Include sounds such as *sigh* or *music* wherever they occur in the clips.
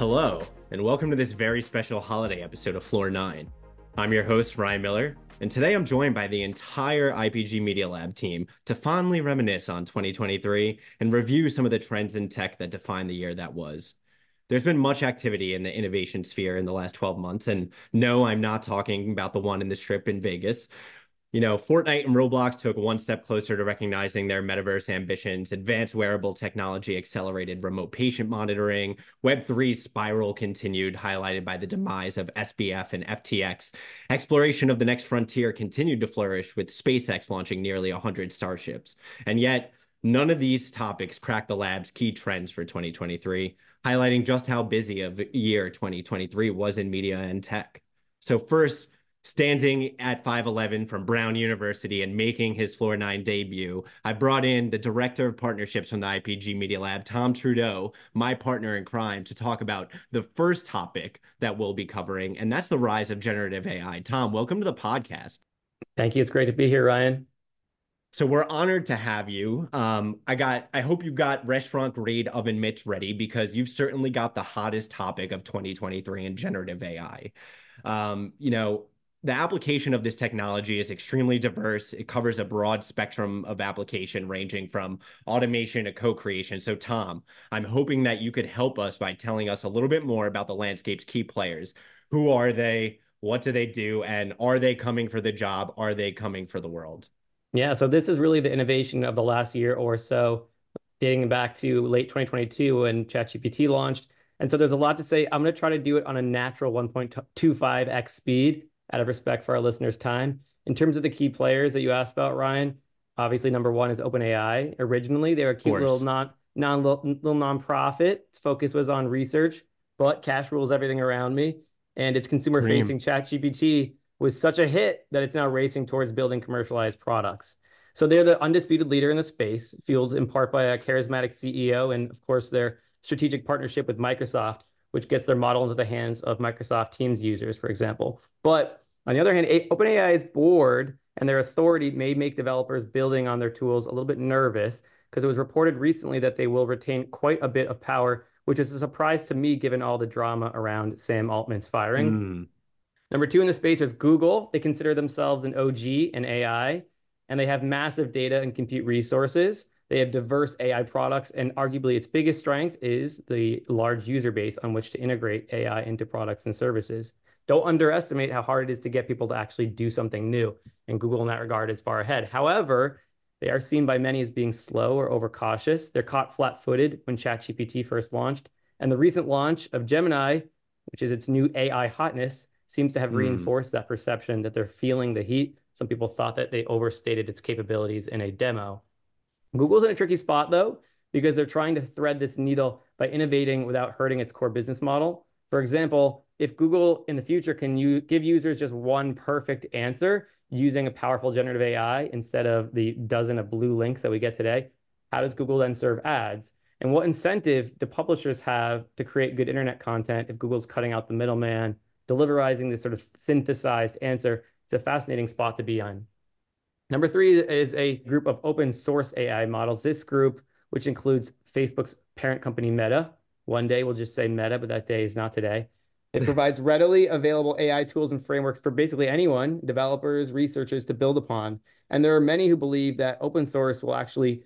Hello, and welcome to this very special holiday episode of Floor 9. I'm your host, Ryan Miller, and today I'm joined by the entire IPG Media Lab team to fondly reminisce on 2023 and review some of the trends in tech that defined the year that was. There's been much activity in the innovation sphere in the last 12 months, and no, I'm not talking about the one in the strip in Vegas you know, Fortnite and Roblox took one step closer to recognizing their metaverse ambitions. Advanced wearable technology accelerated remote patient monitoring. Web3 spiral continued, highlighted by the demise of SBF and FTX. Exploration of the next frontier continued to flourish, with SpaceX launching nearly 100 starships. And yet, none of these topics cracked the lab's key trends for 2023, highlighting just how busy of year 2023 was in media and tech. So, first, standing at 5'11 from Brown University and making his Floor 9 debut, I brought in the Director of Partnerships from the IPG Media Lab, Tom Trudeau, my partner in crime, to talk about the first topic that we'll be covering, and that's the rise of generative AI. Tom, welcome to the podcast. Thank you. It's great to be here, Ryan. So we're honored to have you. Um, I got. I hope you've got restaurant grade oven mitts ready because you've certainly got the hottest topic of 2023 in generative AI. Um, you know, the application of this technology is extremely diverse. It covers a broad spectrum of application ranging from automation to co-creation. So Tom, I'm hoping that you could help us by telling us a little bit more about the landscape's key players. Who are they? What do they do? And are they coming for the job? Are they coming for the world? Yeah, so this is really the innovation of the last year or so, dating back to late 2022 when ChatGPT launched. And so there's a lot to say. I'm going to try to do it on a natural 1.25x speed out of respect for our listeners' time. In terms of the key players that you asked about, Ryan, obviously number one is OpenAI. Originally, they were a cute little non non little, nonprofit. Its focus was on research, but cash rules everything around me. And its consumer-facing ChatGPT was such a hit that it's now racing towards building commercialized products. So they're the undisputed leader in the space, fueled in part by a charismatic CEO and, of course, their strategic partnership with Microsoft which gets their model into the hands of Microsoft Teams users, for example. But on the other hand, OpenAI's board and their authority may make developers building on their tools a little bit nervous because it was reported recently that they will retain quite a bit of power, which is a surprise to me given all the drama around Sam Altman's firing. Mm. Number two in the space is Google. They consider themselves an OG in AI, and they have massive data and compute resources. They have diverse AI products, and arguably its biggest strength is the large user base on which to integrate AI into products and services. Don't underestimate how hard it is to get people to actually do something new. And Google, in that regard, is far ahead. However, they are seen by many as being slow or overcautious. They're caught flat footed when ChatGPT first launched. And the recent launch of Gemini, which is its new AI hotness, seems to have mm. reinforced that perception that they're feeling the heat. Some people thought that they overstated its capabilities in a demo. Google's in a tricky spot though, because they're trying to thread this needle by innovating without hurting its core business model. For example, if Google in the future can give users just one perfect answer using a powerful generative AI instead of the dozen of blue links that we get today, how does Google then serve ads? And what incentive do publishers have to create good internet content if Google's cutting out the middleman, deliverizing this sort of synthesized answer? It's a fascinating spot to be on. Number three is a group of open source AI models. This group, which includes Facebook's parent company Meta, one day we'll just say Meta, but that day is not today. It provides readily available AI tools and frameworks for basically anyone, developers, researchers to build upon. And there are many who believe that open source will actually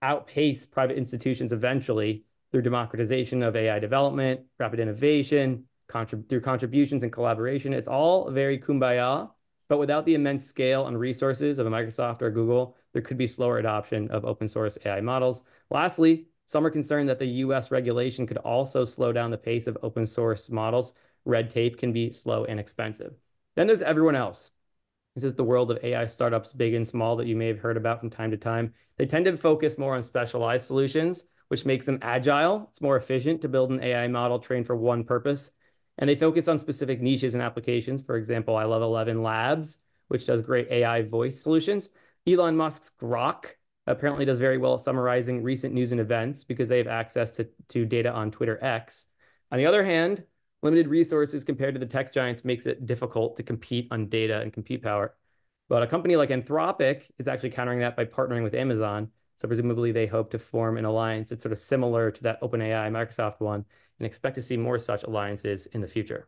outpace private institutions eventually through democratization of AI development, rapid innovation, contrib- through contributions and collaboration. It's all very kumbaya, but without the immense scale and resources of a Microsoft or Google, there could be slower adoption of open source AI models. Lastly, some are concerned that the US regulation could also slow down the pace of open source models. Red tape can be slow and expensive. Then there's everyone else. This is the world of AI startups, big and small, that you may have heard about from time to time. They tend to focus more on specialized solutions, which makes them agile. It's more efficient to build an AI model trained for one purpose and they focus on specific niches and applications. For example, I love 11 Labs, which does great AI voice solutions. Elon Musk's Grok apparently does very well at summarizing recent news and events because they have access to, to data on Twitter X. On the other hand, limited resources compared to the tech giants makes it difficult to compete on data and compute power. But a company like Anthropic is actually countering that by partnering with Amazon. So presumably they hope to form an alliance that's sort of similar to that OpenAI Microsoft one and expect to see more such alliances in the future.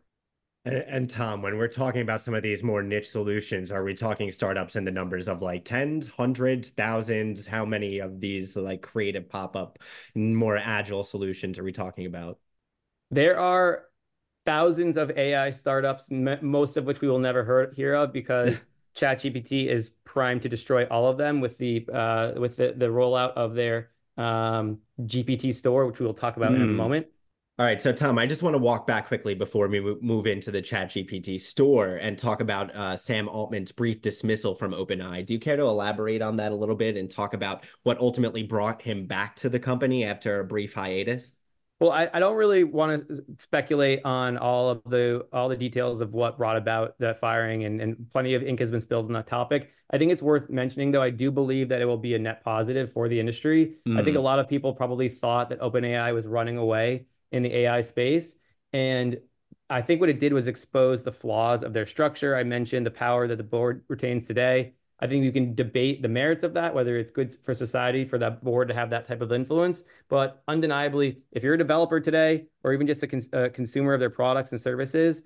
And, and, Tom, when we're talking about some of these more niche solutions, are we talking startups in the numbers of like tens, hundreds, thousands? How many of these like creative pop up, more agile solutions are we talking about? There are thousands of AI startups, most of which we will never hear of because *laughs* ChatGPT is primed to destroy all of them with the uh, with the, the rollout of their um, GPT store, which we will talk about mm. in a hmm. moment. All right, so Tom, I just want to walk back quickly before we move into the ChatGPT store and talk about uh, Sam Altman's brief dismissal from OpenAI. Do you care to elaborate on that a little bit and talk about what ultimately brought him back to the company after a brief hiatus? Well, I, I don't really want to speculate on all of the all the details of what brought about that firing, and, and plenty of ink has been spilled on that topic. I think it's worth mentioning, though. I do believe that it will be a net positive for the industry. Mm. I think a hmm. lot of people probably thought that OpenAI was running away in the AI space. And I think what it did was expose the flaws of their structure. I mentioned the power that the board retains today. I think you can debate the merits of that, whether it's good for society for that board to have that type of influence. But undeniably, if you're a developer today, or even just a, a consumer of their products and services,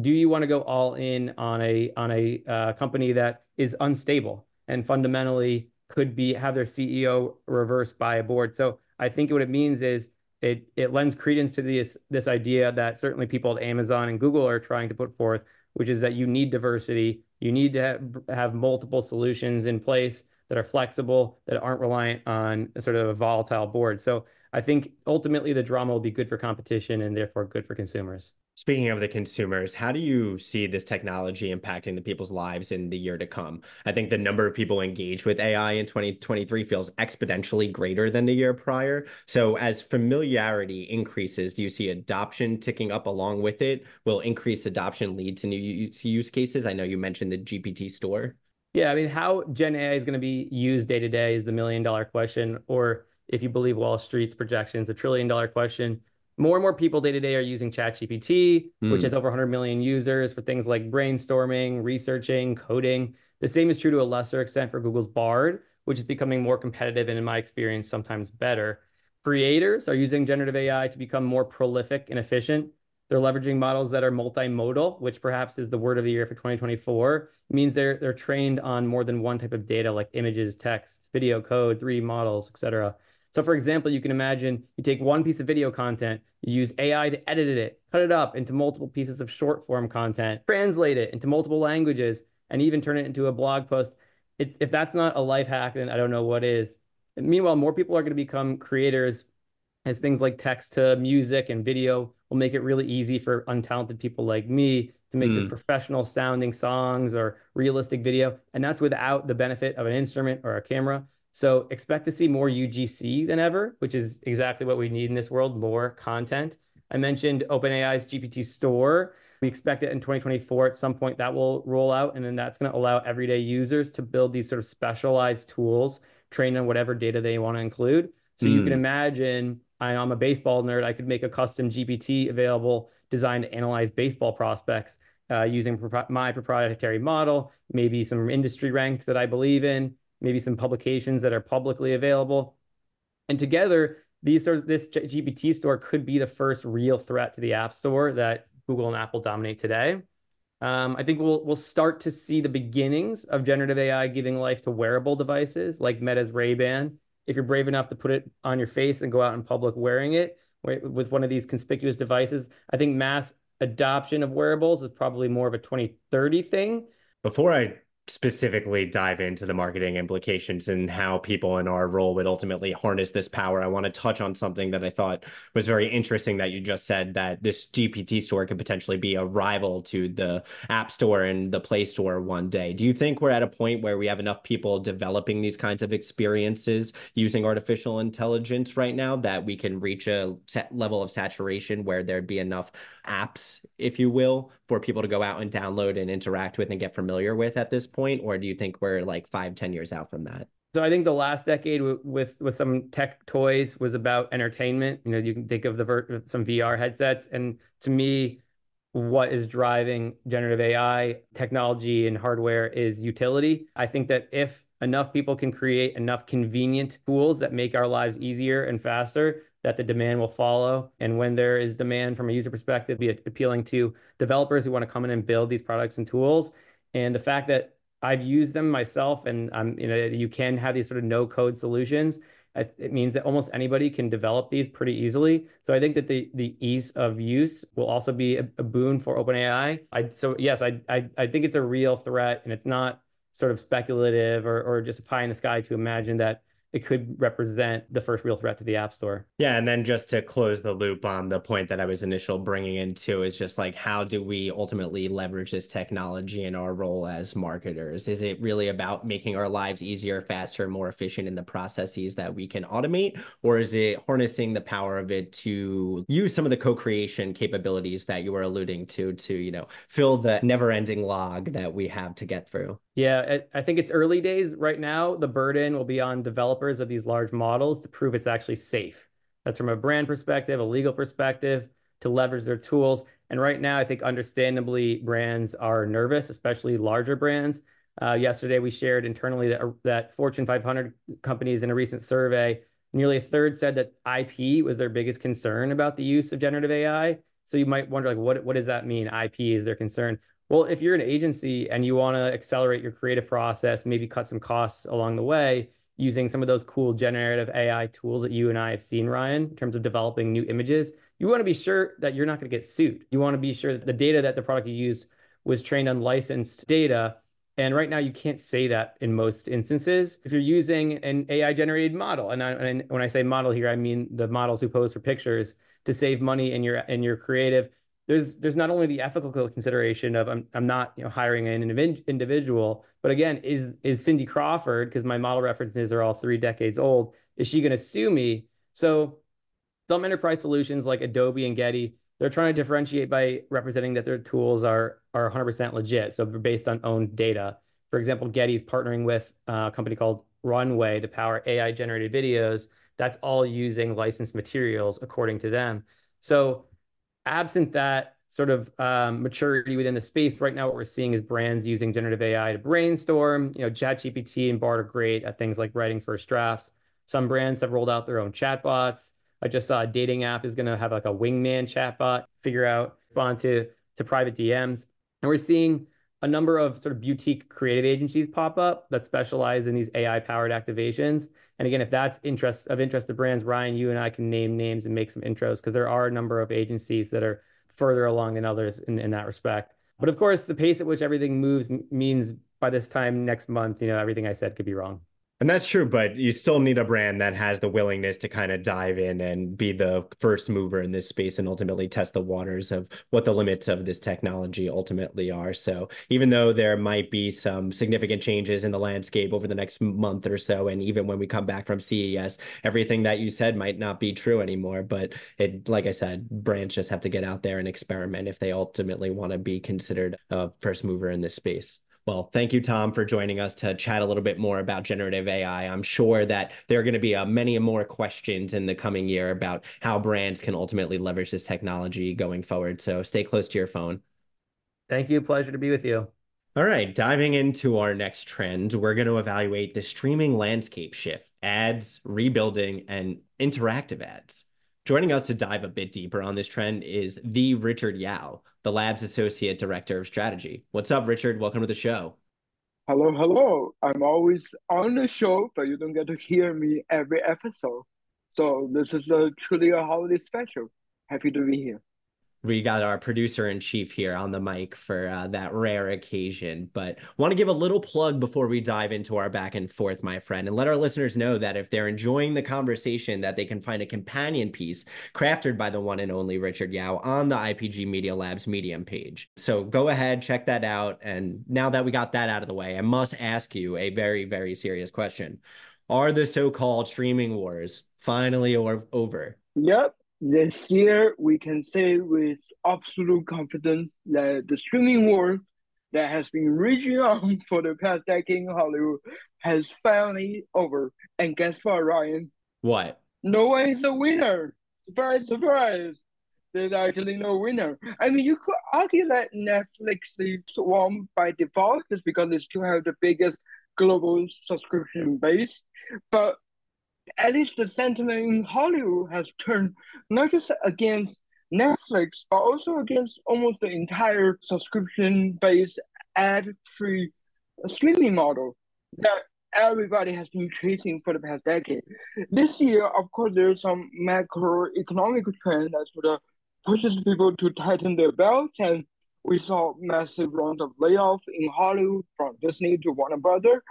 do you want to go all in on a on a uh, company that is unstable and fundamentally could be have their CEO reversed by a board? So I think what it means is it it lends credence to this this idea that certainly people at Amazon and Google are trying to put forth, which is that you need diversity, you need to have, have multiple solutions in place that are flexible, that aren't reliant on sort of a volatile board. So I think ultimately the drama will be good for competition and therefore good for consumers. Speaking of the consumers, how do you see this technology impacting the people's lives in the year to come? I think the number of people engaged with AI in 2023 feels exponentially greater than the year prior. So, as familiarity increases, do you see adoption ticking up along with it? Will increased adoption lead to new use cases? I know you mentioned the GPT store. Yeah, I mean, how Gen AI is going to be used day to day is the million dollar question, or if you believe Wall Street's projections, a trillion dollar question more and more people day to day are using ChatGPT, mm. which has over 100 million users for things like brainstorming, researching, coding. The same is true to a lesser extent for Google's Bard, which is becoming more competitive and, in my experience, sometimes better. Creators are using generative AI to become more prolific and efficient. They're leveraging models that are multimodal, which perhaps is the word of the year for 2024. It means they're they're trained on more than one type of data, like images, text, video, code, 3D models, etc. So for example, you can imagine you take one piece of video content, you use AI to edit it, cut it up into multiple pieces of short form content, translate it into multiple languages, and even turn it into a blog post. It's, if that's not a life hack, then I don't know what is. And meanwhile, more people are going to become creators as things like text to music and video will make it really easy for untalented people like me to make mm. this professional sounding songs or realistic video. And that's without the benefit of an instrument or a camera. So expect to see more UGC than ever, which is exactly what we need in this world, more content. I mentioned OpenAI's GPT store. We expect it in 2024 at some point that will roll out, and then that's going to allow everyday users to build these sort of specialized tools trained on whatever data they want to include. So mm. you can hmm. imagine I'm a baseball nerd. I could make a custom GPT available designed to analyze baseball prospects uh, using my proprietary model, maybe some industry ranks that I believe in, maybe some publications that are publicly available. And together, these of, this GPT store could be the first real threat to the App Store that Google and Apple dominate today. Um, I think we'll we'll start to see the beginnings of generative AI giving life to wearable devices like Meta's Ray-Ban. If you're brave enough to put it on your face and go out in public wearing it with one of these conspicuous devices, I think mass adoption of wearables is probably more of a 2030 thing. Before I specifically dive into the marketing implications and how people in our role would ultimately harness this power, I want to touch on something that I thought was very interesting that you just said that this GPT store could potentially be a rival to the App Store and the Play Store one day. Do you think we're at a point where we have enough people developing these kinds of experiences using artificial intelligence right now that we can reach a set level of saturation where there'd be enough apps, if you will, for people to go out and download and interact with and get familiar with at this point? Or do you think we're like five, ten years out from that? So I think the last decade with, with with, some tech toys was about entertainment. You know, you can think of the ver- some VR headsets, and to me, what is driving generative AI technology and hardware is utility. I think that if enough people can create enough convenient tools that make our lives easier and faster, that the demand will follow. And when there is demand from a user perspective, be appealing to developers who want to come in and build these products and tools. And the fact that I've used them myself, and I'm, you know, you can have these sort of no code solutions. It means that almost anybody can develop these pretty easily. So I think that the the ease of use will also be a, a boon for OpenAI. I so yes, I, I I think it's a real threat, and it's not sort of speculative or or just a pie in the sky to imagine that it could represent the first real threat to the App Store. Yeah, and then just to close the loop on the point that I was initial bringing into is just like how do we ultimately leverage this technology in our role as marketers? Is it really about making our lives easier, faster, more efficient in the processes that we can automate, or is it harnessing the power of it to use some of the co-creation capabilities that you were alluding to to you know fill the never-ending log that we have to get through? Yeah, I think it's early days right now. The burden will be on developers of these large models to prove it's actually safe. That's from a brand perspective, a legal perspective, to leverage their tools. And right now, I think understandably, brands are nervous, especially larger brands. Uh, yesterday, we shared internally that, that Fortune 500 companies in a recent survey, nearly a third said that IP was their biggest concern about the use of generative AI. So you might wonder, like, what, what does that mean? IP is their concern. Well, if you're an agency and you want to accelerate your creative process, maybe cut some costs along the way using some of those cool generative AI tools that you and I have seen, Ryan, in terms of developing new images, you want to be sure that you're not going to get sued. You want to be sure that the data that the product you use was trained on licensed data. And right now, you can't say that in most instances. If you're using an AI generated model, and, I, and when I say model here, I mean the models who pose for pictures to save money in your in your creative there's there's not only the ethical consideration of I'm I'm not you know hiring an individual, but again, is is Cindy Crawford because my model references are all three decades old? Is she going to sue me? So some enterprise solutions like Adobe and Getty, they're trying to differentiate by representing that their tools are are 100% legit, so they're based on owned data. For example, Getty is partnering with uh, a company called Runway to power AI generated videos. That's all using licensed materials according to them. So absent that sort of um, maturity within the space, right now what we're seeing is brands using generative AI to brainstorm. You know, ChatGPT and Bard are great at things like writing first drafts. Some brands have rolled out their own chatbots. I just saw a dating app is going to have like a wingman chatbot figure out respond to to private DMs, and we're seeing a number of sort of boutique creative agencies pop up that specialize in these AI powered activations. And again, if that's interest of interest to brands, Ryan, you and I can name names and make some intros because there are a number of agencies that are further along than others in, in that respect. But of course, the pace at which everything moves means by this time next month, you know, everything I said could be wrong. And that's true, but you still need a brand that has the willingness to kind of dive in and be the first mover in this space and ultimately test the waters of what the limits of this technology ultimately are. So, even though there might be some significant changes in the landscape over the next month or so, and even when we come back from CES, everything that you said might not be true anymore. But it, like I said, brands just have to get out there and experiment if they ultimately want to be considered a first mover in this space. Well, thank you, Tom, for joining us to chat a little bit more about generative AI. I'm sure that there are going to be uh, many more questions in the coming year about how brands can ultimately leverage this technology going forward. So stay close to your phone. Thank you. Pleasure to be with you. All right, diving into our next trend, we're going to evaluate the streaming landscape shift, ads, rebuilding, and interactive ads. Joining us to dive a bit deeper on this trend is the Richard Yao, the lab's associate director of strategy. What's up, Richard? Welcome to the show. Hello, hello. I'm always on the show, but you don't get to hear me every episode. So this is a truly a holiday special. Happy to be here we got our producer in chief here on the mic for uh, that rare occasion. But want to give a little plug before we dive into our back and forth, my friend, and let our listeners know that if they're enjoying the conversation, that they can find a companion piece crafted by the one and only Richard Yao on the IPG Media Labs Medium page. So go ahead, check that out. And now that we got that out of the way, I must ask you a very, very serious question. Are the so-called streaming wars finally or over? Yep, this year, we can say with absolute confidence that the streaming war that has been raging *laughs* on for the past decade in Hollywood has finally over. And guess what, Ryan? What? No one is a winner. Surprise, surprise. There's actually no winner. I mean, you could argue that Netflix is won by default just because they still have the biggest global subscription base. But at least the sentiment in Hollywood has turned not just against Netflix, but also against almost the entire subscription-based ad-free streaming model that everybody has been chasing for the past decade. This year, of course, there's some macroeconomic trend that sort of pushes people to tighten their belts, and we saw massive rounds of layoffs in Hollywood from Disney to Warner Brother,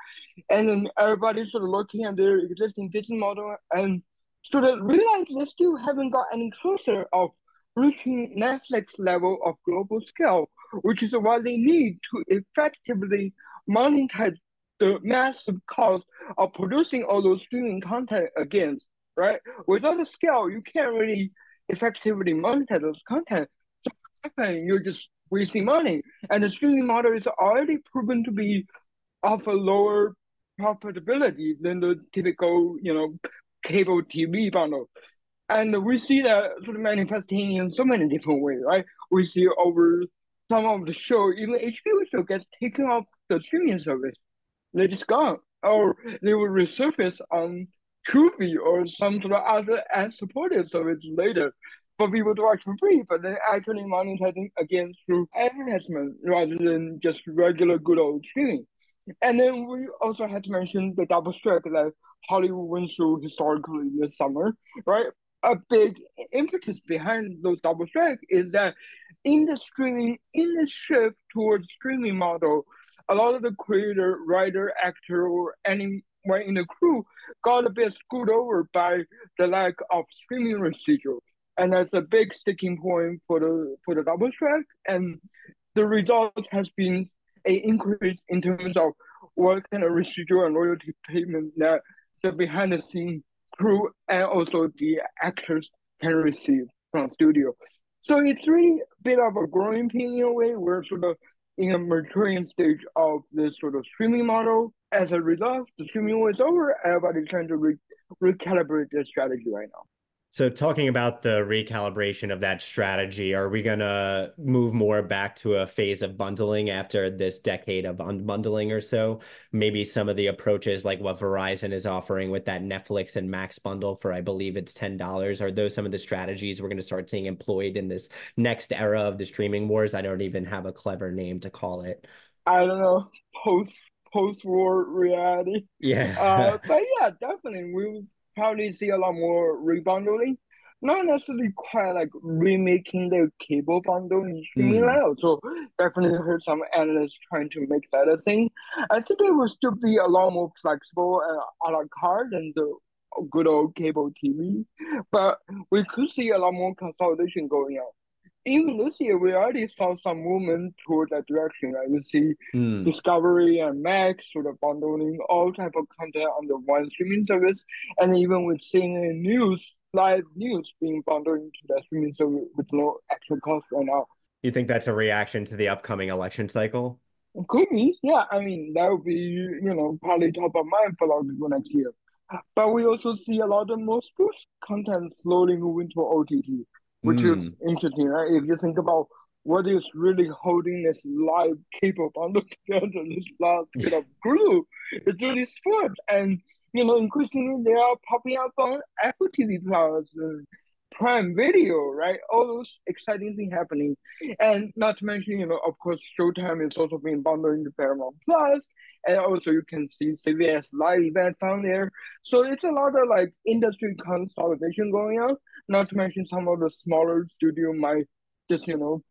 and then everybody's sort of looking at their existing business model and sort of realize they still haven't got any closer of reaching Netflix level of global scale, which is what they need to effectively monetize the massive cost of producing all those streaming content against, right? Without the scale, you can't really effectively monetize those content. So you're just wasting money. And the streaming model is already proven to be of a lower profitability than the typical, you know, cable TV bundle. And we see that sort of manifesting in so many different ways, right? We see over some of the show, even HBO show gets taken off the streaming service. They're just gone. Or they will resurface on Tubi or some sort of other ad supported service later for people to watch for free, but then actually monetizing again through advertisement rather than just regular good old streaming. And then we also had to mention the double strike that Hollywood went through historically this summer, right? a big impetus behind those double strike is that in the streaming, in the shift towards streaming model, a lot of the creator, writer, actor, or anyone in the crew got a bit screwed over by the lack of streaming residual. And that's a big sticking point for the for the double strike. And the result has been an increase in terms of what kind of residual and royalty payment that the behind the scenes crew and also the actors can receive from studio. So it's really a bit of a growing pain in a way. We're sort of in a maturing stage of this sort of streaming model. As a result, the streaming war is over. Everybody's trying to re- recalibrate their strategy right now. So, talking about the recalibration of that strategy, are we going to move more back to a phase of bundling after this decade of unbundling or so? Maybe some of the approaches, like what Verizon is offering with that Netflix and Max bundle for, I believe it's $10. Are those some of the strategies we're going to start seeing employed in this next era of the streaming wars? I don't even have a clever name to call it. I don't know, post post war reality. Yeah. uh, *laughs* but yeah, definitely. We probably see a lot more rebundling. Not necessarily quite like remaking the cable bundle in streaming mm. level. So definitely heard some analysts trying to make that a thing. I think it will still be a lot more flexible and a la carte than the good old cable TV. But we could see a lot more consolidation going on even this year, we already saw some movement toward that direction. Right? You see mm. Discovery and Max sort of bundling all type of content under one streaming service, and even with CNN News, live news being bundled into that streaming service with no extra cost right now. You think that's a reaction to the upcoming election cycle? Could be, yeah. I mean, that would be, you know, probably top of mind for a lot of people next year. But we also see a lot of more sports content slowly moving to OTT which mm. is hmm. interesting, right? If you think about what is really holding this live cable bundle together, this last bit of *laughs* glue, it's really sports. And, you know, increasingly they are popping up on Apple TV Plus and Prime Video, right? All those exciting things happening. And not to mention, you know, of course, Showtime is also being bundled into Paramount Plus, and also you can see CBS live events on there. So it's a lot of like industry consolidation going on. Not to mention some of the smaller studio might just you know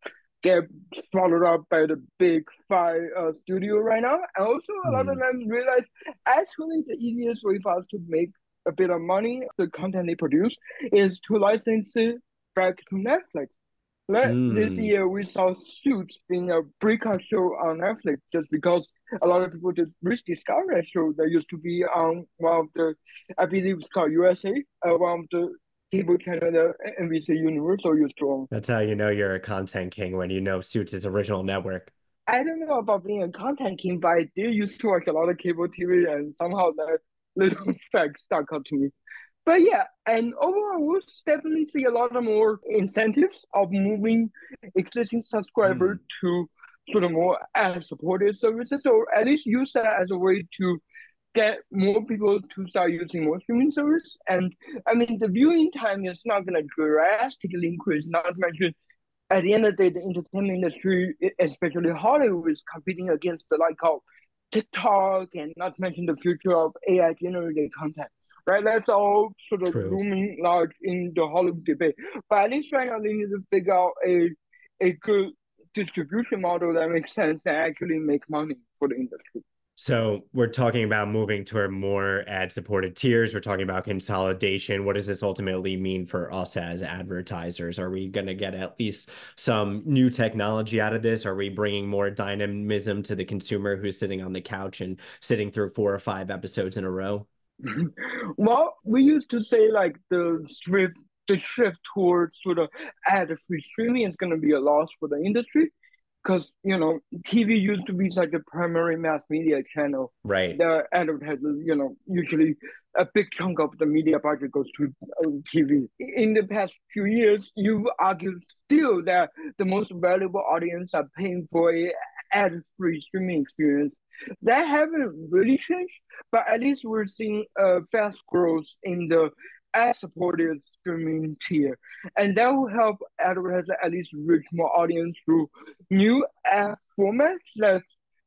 get swallowed up by the big five uh, studio right now. And also a lot of hmm. them realize actually the easiest way for us to make a bit of money, the content they produce, is to license it back to Netflix. mm. This year we saw Suits being a breakout show on Netflix just because a lot of people just rediscovered that show that used to be on one of the, I believe it's called USA, uh, one of the cable channel that NBC Universal used to own. That's how you know you're a content king when you know Suits' original network. I don't know about being a content king, but I did used to watch a lot of cable TV, and somehow that *laughs* little fact stuck out to me. But yeah, and overall, we'll definitely see a lot of more incentives of moving existing subscribers mm. to sort of more ad supported services, or at least use that as a way to get more people to start using more streaming service. And I mean, the viewing time is not going to drastically increase. Not to mention, at the end of the day, the entertainment industry, especially Hollywood, is competing against the like of TikTok, and not to mention the future of AI generated content. Right, that's all sort of True. looming large in the Hollywood debate. But at least right now, they need to figure out a a good distribution model that makes sense and actually make money for the industry. So we're talking about moving toward more ad-supported tiers. We're talking about consolidation. What does this ultimately mean for us as advertisers? Are we going to get at least some new technology out of this? Are we bringing more dynamism to the consumer who's sitting on the couch and sitting through four or five episodes in a row? *laughs* well, we used to say like the shift, the shift towards sort of ad-free streaming is going to be a loss for the industry because you know TV used to be such a primary mass media channel. Right. The advertisers, you know, usually a big chunk of the media budget goes to uh, TV. In the past few years, you've argued still that the most valuable audience are paying for a ad-free streaming experience. That haven't really changed, but at least we're seeing a fast growth in the ad-supported streaming tier, and that will help advertisers at least reach more audience through new ad formats that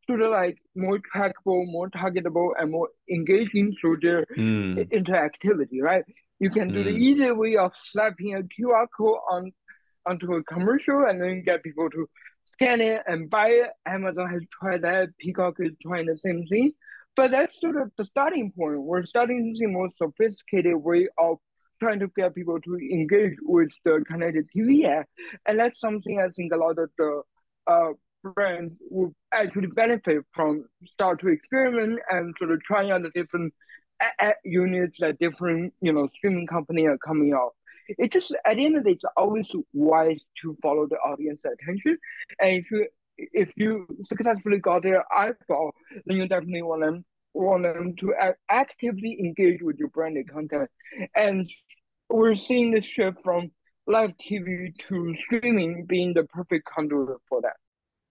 sort of like more trackable, more targetable, and more engaging through their mm. interactivity. Right? You can do mm. the hmm. easy way of slapping a QR code on onto a commercial and then get people to scan it and buy it. Amazon has tried that. Peacock is trying the same thing. But that's sort of the starting point. We're starting see more sophisticated way of trying to get people to engage with the connected TV app. And that's something I think a lot of the uh, brands will actually benefit from, start to experiment and sort of trying out the different app units that different, you know, streaming company are coming out. It just, at the end of the day, it's always wise to follow the audience attention. And if you if you successfully got their eyeball, then you definitely want them want them to actively engage with your branded content. And we're seeing this shift from live TV to streaming being the perfect conduit for that.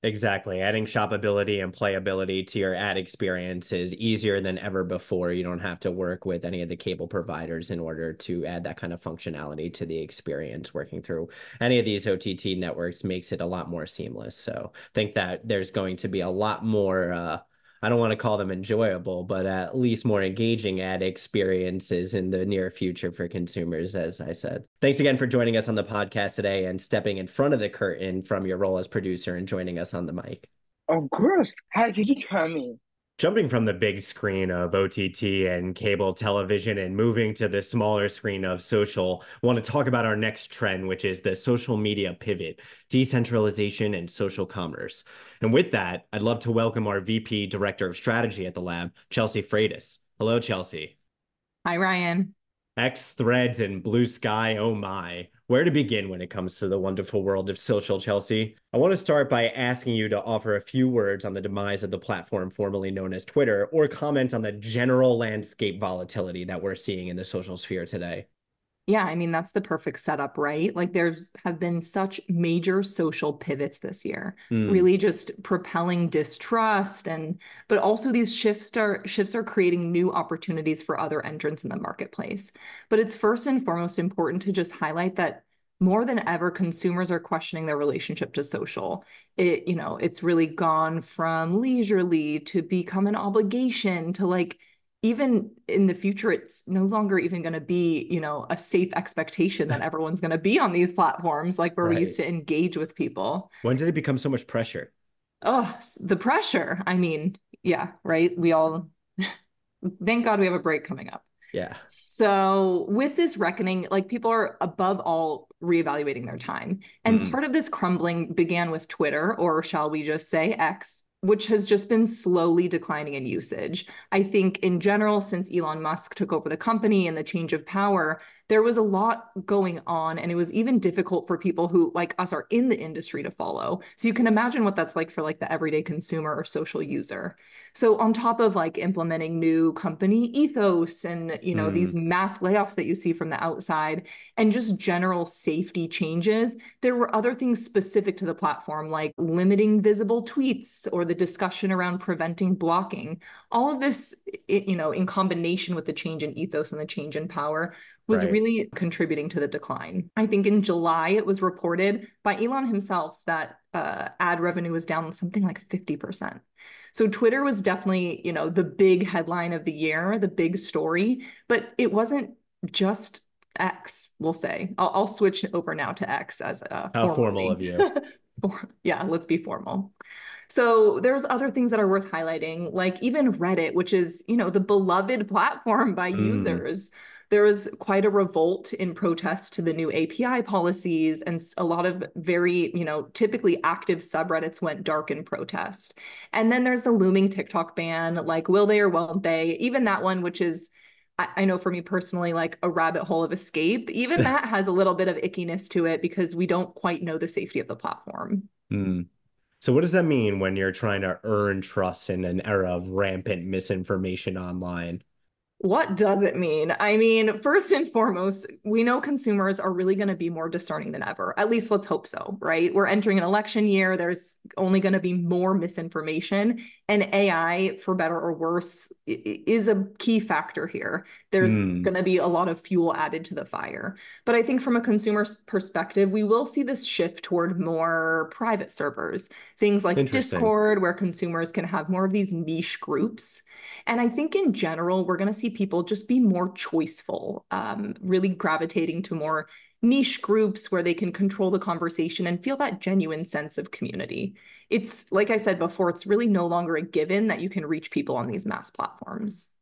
Exactly. Adding shoppability and playability to your ad experience is easier than ever before. You don't have to work with any of the cable providers in order to add that kind of functionality to the experience. Working through any of these OTT networks makes it a lot more seamless. So I think that there's going to be a lot more uh, I don't want to call them enjoyable, but at least more engaging ad experiences in the near future for consumers, as I said. Thanks again for joining us on the podcast today and stepping in front of the curtain from your role as producer and joining us on the mic. Of course. Happy you join me. Jumping from the big screen of OTT and cable television and moving to the smaller screen of social, I want to talk about our next trend, which is the social media pivot, decentralization, and social commerce. And with that, I'd love to welcome our VP Director of Strategy at the lab, Chelsea Freitas. Hello, Chelsea. Hi, Ryan. X threads and Bluesky, oh my. Where to begin when it comes to the wonderful world of social, Chelsea? I want to start by asking you to offer a few words on the demise of the platform formerly known as Twitter, or comment on the general landscape volatility that we're seeing in the social sphere today. Yeah, I mean, that's the perfect setup, right? Like there's have been such major social pivots this year, mm. really just propelling distrust and but also these shifts are shifts are creating new opportunities for other entrants in the marketplace. But it's first and foremost important to just highlight that more than ever consumers are questioning their relationship to social it you know it's really gone from leisurely to become an obligation to like even in the future it's no longer even going to be you know a safe expectation that *laughs* everyone's going to be on these platforms like where right. we used to engage with people. When did it become so much pressure? Oh the pressure. I mean yeah right? We all *laughs* thank god we have a break coming up. Yeah. So with this reckoning like people are above all reevaluating their time. And mm. part of this crumbling began with twitter or shall we just say x which has just been slowly declining in usage. I think in general, since Elon Musk took over the company and the change of power, there was a lot going on and it was even difficult for people who like us are in the industry to follow. So you can imagine what that's like for like the everyday consumer or social user. So on top of like implementing new company ethos and you know mm. these mass layoffs that you see from the outside and just general safety changes there were other things specific to the platform like limiting visible tweets or the discussion around preventing blocking. All of this you know in combination with the change in ethos and the change in power was right. really contributing to the decline. I think in July it was reported by Elon himself that uh, ad revenue was down something like 50%. So Twitter was definitely, you know, the big headline of the year, the big story, but it wasn't just X, we'll say. I'll, I'll switch over now to X as a How formal of you. *laughs* yeah, let's be formal. So there's other things that are worth highlighting, like even Reddit, which is, you know, the beloved platform by mm. users there was quite a revolt in protest to the new API policies, and a lot of very, you know, typically active subreddits went dark in protest. And then there's the looming TikTok ban, like will they or won't they? Even that one, which is I know for me personally, like a rabbit hole of escape, even *laughs* that has a little bit of ickiness to it because we don't quite know the safety of the platform. Mm. So, what does that mean when you're trying to earn trust in an era of rampant misinformation online? What does it mean? I mean, first and foremost, we know consumers are really going to be more discerning than ever. At least let's hope so, right? We're entering an election year. There's only going to be more misinformation. And AI, for better or worse, is a key factor here. There's mm. going to be a lot of fuel added to the fire. But I think from a consumer's perspective, we will see this shift toward more private servers, things like Discord, where consumers can have more of these niche groups. And I think in general, we're going to see people just be more choiceful, um, really gravitating to more niche groups where they can control the conversation and feel that genuine sense of community. It's like I said before, it's really no longer a given that you can reach people on these mass platforms.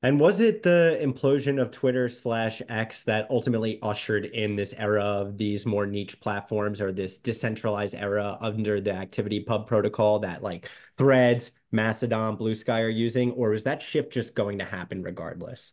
And was it the implosion of Twitter slash X that ultimately ushered in this era of these more niche platforms or this decentralized era under the ActivityPub protocol that like threads, Mastodon, Bluesky are using? Or was that shift just going to happen regardless?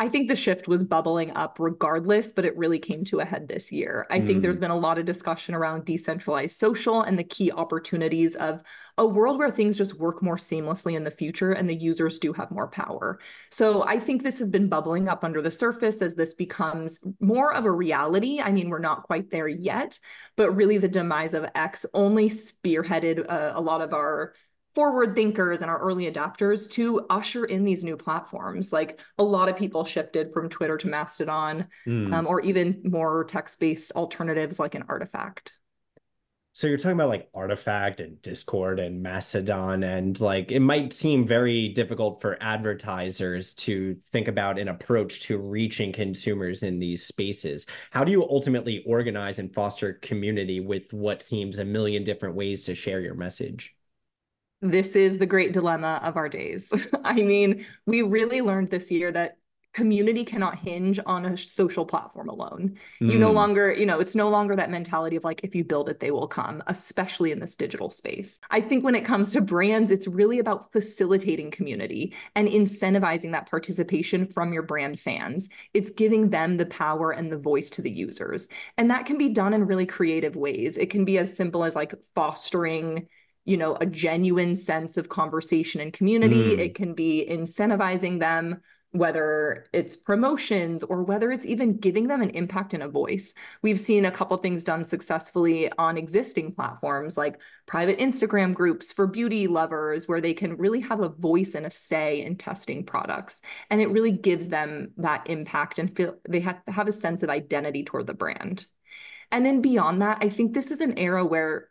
I think the shift was bubbling up regardless, but it really came to a head this year. I mm. think there's been a lot of discussion around decentralized social and the key opportunities of a world where things just work more seamlessly in the future and the users do have more power. So I think this has been bubbling up under the surface as this becomes more of a reality. I mean, we're not quite there yet, but really the demise of X only spearheaded uh, a lot of our forward thinkers and our early adopters to usher in these new platforms. Like a lot of people shifted from Twitter to Mastodon, mm. um, or even more text-based alternatives like an Artifact. So you're talking about like Artifact and Discord and Mastodon, and like it might seem very difficult for advertisers to think about an approach to reaching consumers in these spaces. How do you ultimately organize and foster community with what seems a million different ways to share your message? This is the great dilemma of our days. *laughs* I mean, we really learned this year that community cannot hinge on a social platform alone. Mm. You no hmm. longer, you know, it's no longer that mentality of like, if you build it, they will come, especially in this digital space. I think when it comes to brands, it's really about facilitating community and incentivizing that participation from your brand fans. It's giving them the power and the voice to the users. And that can be done in really creative ways. It can be as simple as like fostering you know a genuine sense of conversation and community mm. it can be incentivizing them whether it's promotions or whether it's even giving them an impact and a voice. We've seen a couple things done successfully on existing platforms like private Instagram groups for beauty lovers where they can really have a voice and a say in testing products and it really gives them that impact and feel they have to have a sense of identity toward the brand. And then beyond that, I think this is an era where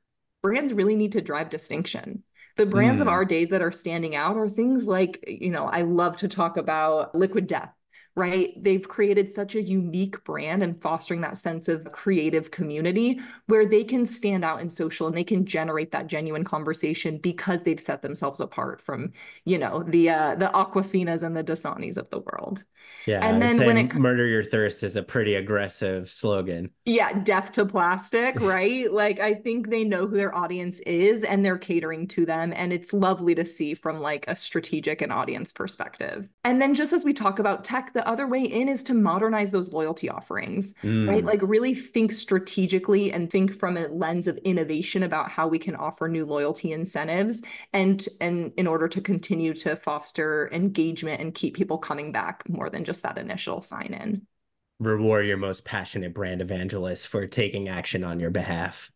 brands really need to drive distinction. The brands mm. of our days that are standing out are things like, you know, I love to talk about Liquid Death, right? They've created such a unique brand and fostering that sense of creative community where they can stand out in social and they can generate that genuine conversation because they've set themselves apart from, you know, the uh, the Aquafinas and the Dasanis of the world. Yeah, and then when it murder your thirst is a pretty aggressive slogan. Yeah, death to plastic, *laughs* right? like I think they know who their audience is and they're catering to them and it's lovely to see from like a strategic and audience perspective. And then just as we talk about tech, the the other way in is to modernize those loyalty offerings, mm. right? Like really think strategically and think from a lens of innovation about how we can offer new loyalty incentives and and in order to continue to foster engagement and keep people coming back more than just that initial sign in. Reward your most passionate brand evangelists for taking action on your behalf.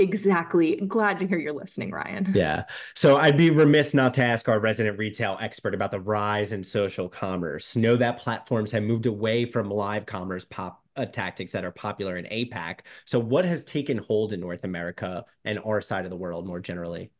Exactly. Glad to hear you're listening, Ryan. *laughs* Yeah. So I'd be remiss not to ask our resident retail expert about the rise in social commerce. Know that platforms have moved away from live commerce pop uh, tactics that are popular in APAC. So what has taken hold in North America and our side of the world more generally?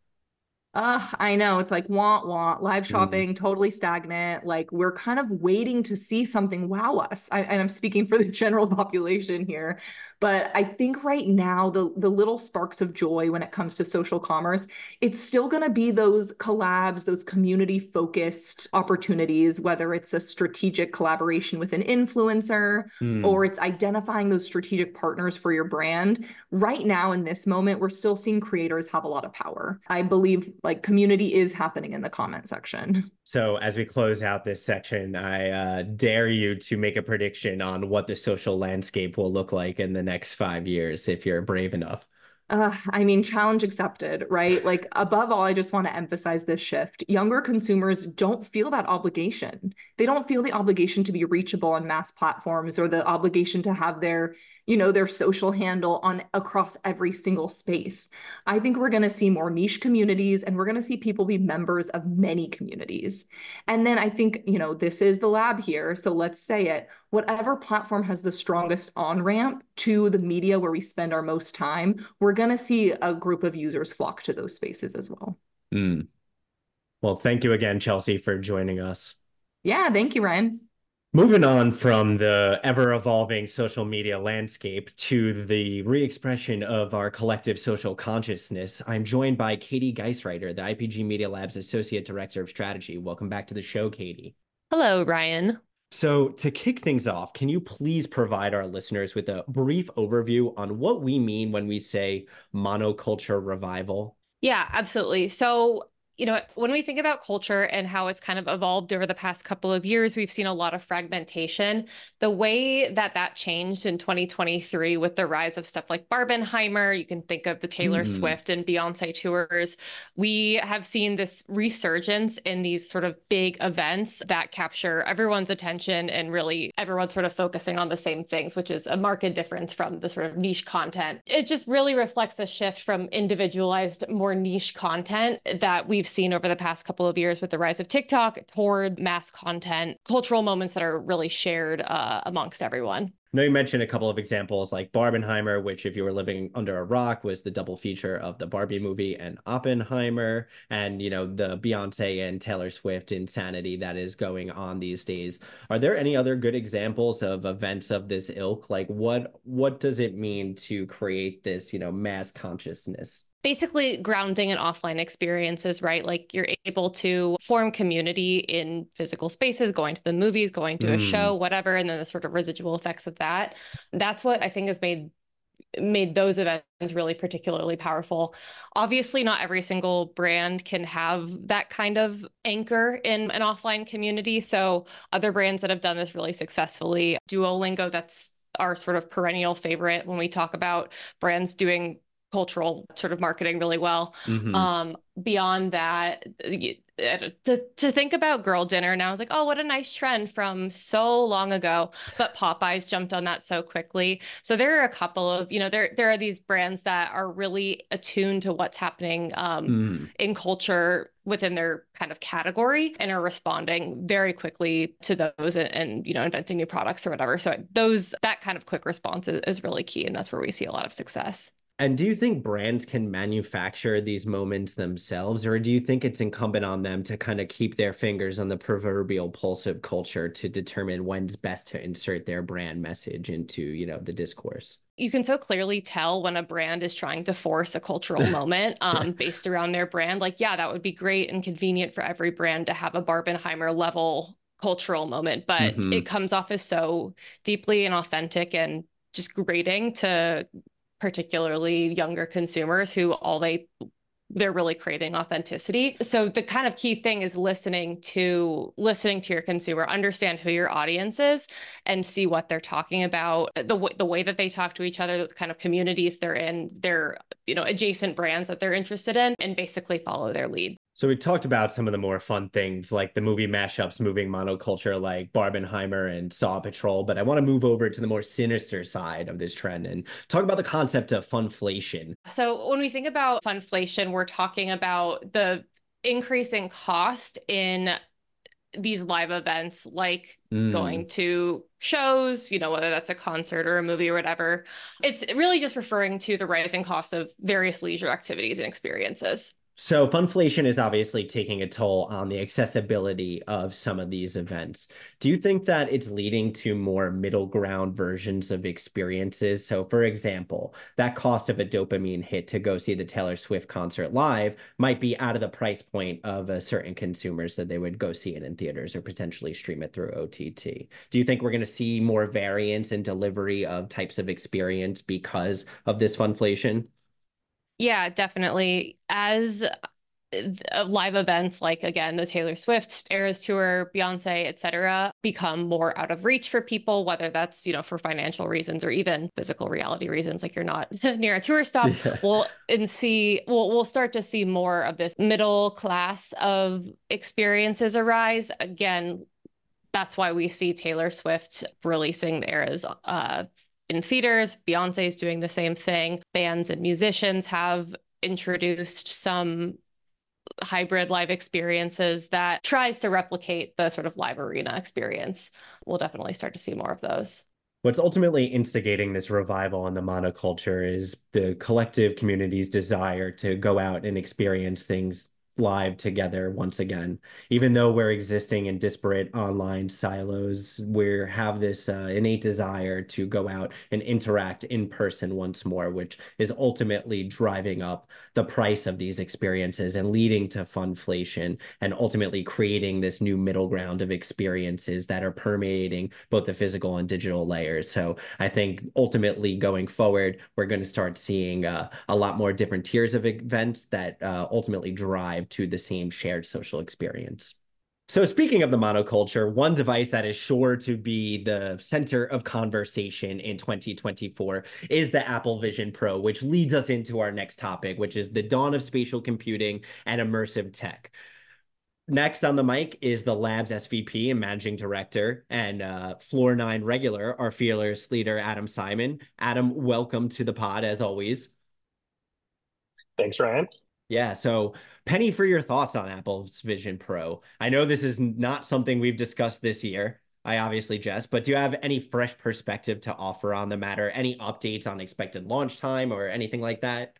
Uh, I know it's like want want live mm. shopping, mm. totally stagnant. Like we're kind of waiting to see something wow us. I, and I'm speaking for the *laughs* general population here. But I think right now the the little sparks of joy when it comes to social commerce, it's still going to be those collabs, those community focused opportunities, whether it's a strategic collaboration with an influencer mm. or it's identifying those strategic partners for your brand. Right now in this moment, we're still seeing creators have a lot of power. I believe like community is happening in the comment section. So as we close out this section, I uh, dare you to make a prediction on what the social landscape will look like in the next five years if you're brave enough? Uh, I mean, challenge accepted, right? Like, above all, I just want to emphasize this shift. Younger consumers don't feel that obligation. They don't feel the obligation to be reachable on mass platforms or the obligation to have their you know their social handle on across every single space. I think we're going to see more niche communities and we're going to see people be members of many communities. And then i think you know this is the lab here so let's say it. Whatever platform has the strongest on ramp to the media where we spend our most time we're going to see a group of users flock to those spaces as well. Mm. well thank you again chelsea for joining us. Yeah thank you ryan Moving on from the ever evolving social media landscape to the re expression of our collective social consciousness, I'm joined by Katie Geisreiter, the IPG Media Lab's Associate Director of Strategy. Welcome back to the show, Katie. Hello, Ryan. So, to kick things off, can you please provide our listeners with a brief overview on what we mean when we say monoculture revival? Yeah, absolutely. So, you know, when we think about culture and how it's kind of evolved over the past couple of years, we've seen a lot of fragmentation. The way that that changed in 2023 with the rise of stuff like Barbenheimer, you can think of the Taylor mm. Swift and Beyonce tours. We have seen this resurgence in these sort of big events that capture everyone's attention and really everyone's sort of focusing on the same things, which is a marked difference from the sort of niche content. It just really reflects a shift from individualized, more niche content that we've seen over the past couple of years with the rise of TikTok toward mass content, cultural moments that are really shared uh, amongst everyone. I know you mentioned a couple of examples like Barbenheimer, which if you were living under a rock was the double feature of the Barbie movie and Oppenheimer, and you know the Beyonce and Taylor Swift insanity that is going on these days. Are there any other good examples of events of this ilk? Like what what does it mean to create this you know mass consciousness? Basically grounding in offline experiences, right? Like you're able to form community in physical spaces, going to the movies, going to mm. a show, whatever, and then the sort of residual effects of that. That's what I think has made made those events really particularly powerful. Obviously, not every single brand can have that kind of anchor in an offline community. So, other brands that have done this really successfully, Duolingo, that's our sort of perennial favorite when we talk about brands doing cultural sort of marketing really well. Mm-hmm. Um, beyond that, to, to think about girl dinner now, I was like, oh, what a nice trend from so long ago. But Popeyes jumped on that so quickly. So there are a couple of, you know, there there are these brands that are really attuned to what's happening um, mm. in culture within their kind of category and are responding very quickly to those and, and, you know inventing new products or whatever so those that kind of quick response is, is really key and that's where we see a lot of success and do you think brands can manufacture these moments themselves, or do you think it's incumbent on them to kind of keep their fingers on the proverbial pulse of culture to determine when's best to insert their brand message into, you know, the discourse? You can so clearly tell when a brand is trying to force a cultural *laughs* moment um, based around their brand. Like, yeah, that would be great and convenient for every brand to have a Barbenheimer level cultural moment, but mm-hmm. it comes off as so deeply inauthentic and just grating to particularly younger consumers who all they they're really craving authenticity. So the kind of key thing is listening to listening to your consumer, understand who your audience is and see what they're talking about, the the way that they talk to each other, the kind of communities they're in, their you know adjacent brands that they're interested in and basically follow their lead. So we talked about some of the more fun things like the movie mashups moving monoculture like Barbenheimer and Saw Patrol, but I want to move over to the more sinister side of this trend and talk about the concept of funflation. So when we think about funflation, we're talking about the increase in cost in these live events like mm. going to shows, you know, whether that's a concert or a movie or whatever. It's really just referring to the rising cost of various leisure activities and experiences. So funflation is obviously taking a toll on the accessibility of some of these events. Do you think that it's leading to more middle ground versions of experiences? So for example, that cost of a dopamine hit to go see the Taylor Swift concert live might be out of the price point of a certain consumer so they would go see it in theaters or potentially stream it through OTT. Do you think we're going to see more variance in delivery of types of experience because of this funflation? Yeah, definitely. As uh, live events like again the Taylor Swift Eras tour, Beyonce, etc., become more out of reach for people, whether that's you know for financial reasons or even physical reality reasons, like you're not *laughs* near a tour stop. Yeah. We'll and see we'll we'll start to see more of this middle class of experiences arise again. That's why we see Taylor Swift releasing the Eras uh, in theaters. Beyonce is doing the same thing. Bands and musicians have introduced some hybrid live experiences that tries to replicate the sort of live arena experience. We'll definitely start to see more of those. What's ultimately instigating this revival in the monoculture is the collective community's desire to go out and experience things live together once again. Even though we're existing in disparate online silos, we have this uh, innate desire to go out and interact in person once more, which is ultimately driving up the price of these experiences and leading to funflation and ultimately creating this new middle ground of experiences that are permeating both the physical and digital layers. So I think ultimately going forward, we're going to start seeing uh, a lot more different tiers of events that uh, ultimately drive to the same shared social experience. So, speaking of the monoculture, one device that is sure to be the center of conversation in 2024 is the Apple Vision Pro, which leads us into our next topic, which is the dawn of spatial computing and immersive tech. Next on the mic is the lab's SVP and managing director and uh, Floor 9 regular, our fearless leader, Adam Simon. Adam, welcome to the pod as always. Thanks, Ryan. Yeah. So, Penny, for your thoughts on Apple's Vision Pro. I know this is not something we've discussed this year. I obviously jest, but do you have any fresh perspective to offer on the matter? Any updates on expected launch time or anything like that?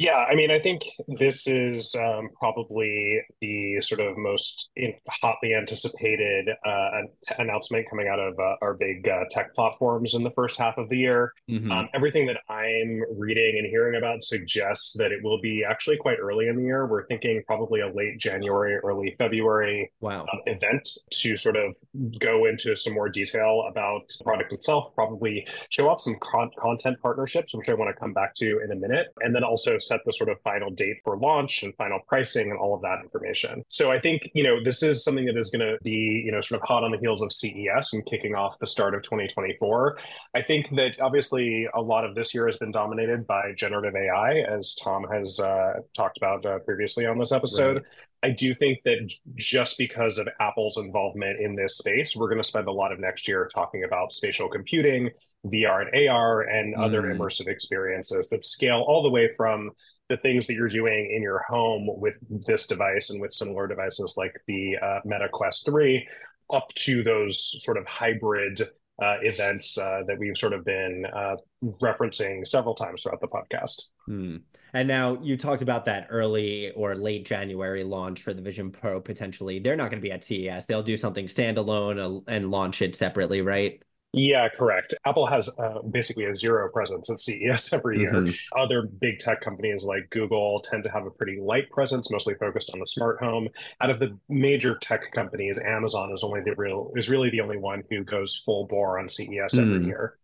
Yeah, I mean, I think this is um, probably the sort of most in, hotly anticipated uh, t- announcement coming out of uh, our big uh, tech platforms in the first half of the year. Mm-hmm. Um, everything that I'm reading and hearing about suggests that it will be actually quite early in the year. We're thinking probably a late January, early February wow. Um, event to sort of go into some more detail about the product itself, probably show off some con- content partnerships, which I want to come back to in a minute, and then also set the sort of final date for launch and final pricing and all of that information. So I think, you know, this is something that is going to be, you know, sort of hot on the heels of CES and kicking off the start of 2024. I think that obviously a lot of this year has been dominated by generative AI, as Tom has uh, talked about uh, previously on this episode. Right. I do think that just because of Apple's involvement in this space, we're going to spend a lot of next year talking about spatial computing, VR and AR, and mm. other immersive experiences that scale all the way from the things that you're doing in your home with this device and with similar devices like the uh, Meta Quest 3 up to those sort of hybrid uh, events uh, that we've sort of been uh, referencing several times throughout the podcast. Hmm. And now you talked about that early or late January launch for the Vision Pro potentially. They're not going to be at CES. They'll do something standalone and launch it separately, right? Yeah, correct. Apple has uh, basically a zero presence at CES *laughs* every year. Mm-hmm. Other big tech companies like Google tend to have a pretty light presence, mostly focused on the smart home. Out of the major tech companies, Amazon is only the real is really the only one who goes full bore on CES mm. every year.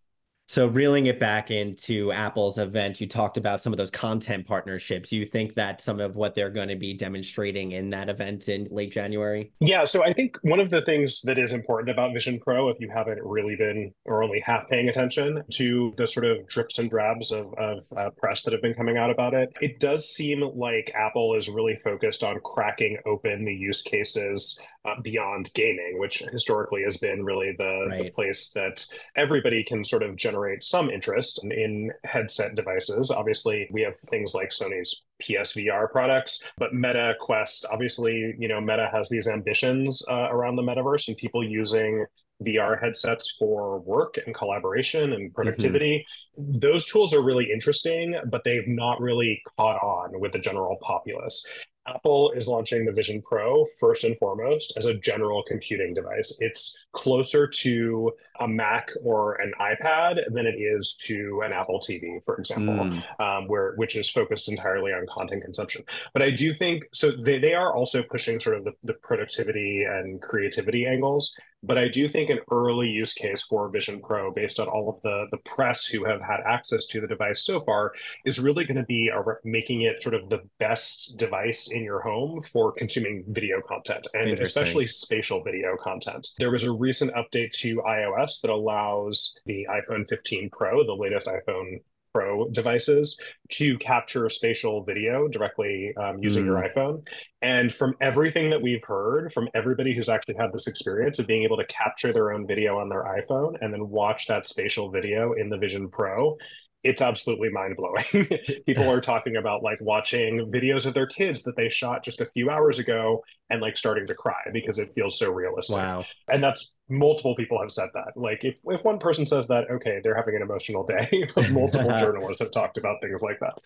So, reeling it back into Apple's event, you talked about some of those content partnerships. You think that some of what they're going to be demonstrating in that event in late January? Yeah. So, I think one of the things that is important about Vision Pro, if you haven't really been or only half paying attention to the sort of drips and drabs of, of uh, press that have been coming out about it, it does seem like Apple is really focused on cracking open the use cases uh, beyond gaming, which historically has been really the, right. the place that everybody can sort of generate generate some interest in headset devices. Obviously, we have things like Sony's PSVR products, but Meta Quest, obviously, you know, Meta has these ambitions uh, around the metaverse and people using VR headsets for work and collaboration and productivity. Mm-hmm. Those tools are really interesting, but they've not really caught on with the general populace. Apple is launching the Vision Pro first and foremost as a general computing device. It's closer to a Mac or an iPad than it is to an Apple TV, for example, mm. um, where which is focused entirely on content consumption. But I do think so. They they are also pushing sort of the, the productivity and creativity angles. But I do think an early use case for Vision Pro, based on all of the, the press who have had access to the device so far, is really going to be a, making it sort of the best device in your home for consuming video content and especially spatial video content. There was a recent update to iOS that allows the iPhone 15 Pro, the latest iPhone Pro devices to capture spatial video directly um, using mm. your iPhone. And from everything that we've heard from everybody who's actually had this experience of being able to capture their own video on their iPhone and then watch that spatial video in the Vision Pro, it's absolutely mind blowing. *laughs* People are talking about like watching videos of their kids that they shot just a few hours ago and like starting to cry because it feels so realistic. Wow. And that's multiple people have said that. Like if, if one person says that, okay, they're having an emotional day. *laughs* multiple *laughs* journalists have talked about things like that.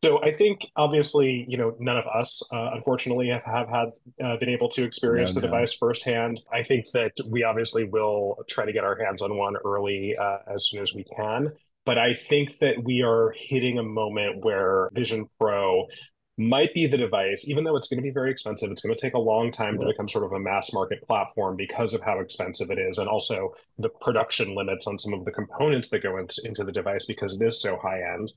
So I think obviously, you know, none of us, uh, unfortunately, have, have had uh, been able to experience no, the no. device firsthand. I think that we obviously will try to get our hands on one early uh, as soon as we can. But I think that we are hitting a moment where Vision Pro might be the device, even though it's going to be very expensive. It's going to take a long time to become sort of a mass market platform because of how expensive it is, and also the production limits on some of the components that go into the device because it is so high end.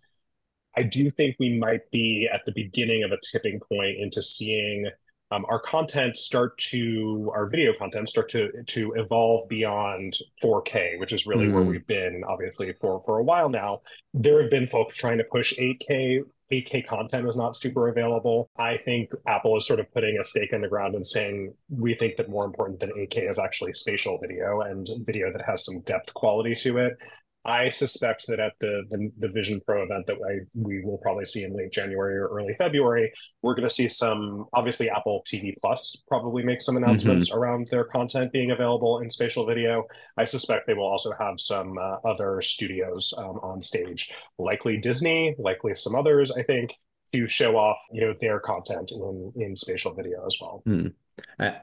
I do think we might be at the beginning of a tipping point into seeing um, our content start to our video content start to to evolve beyond 4K, which is really mm. where we've been obviously for for a while now. There have been folks trying to push 8K. 8K content is not super available. I think Apple is sort of putting a stake in the ground and saying we think that more important than 8K is actually spatial video and video that has some depth quality to it. I suspect that at the, the, the Vision Pro event that I, we will probably see in late January or early February, we're going to see some. Obviously, Apple TV Plus probably make some announcements mm-hmm. around their content being available in spatial video. I suspect they will also have some uh, other studios um, on stage, likely Disney, likely some others. I think to show off you know their content in in spatial video as well. Mm.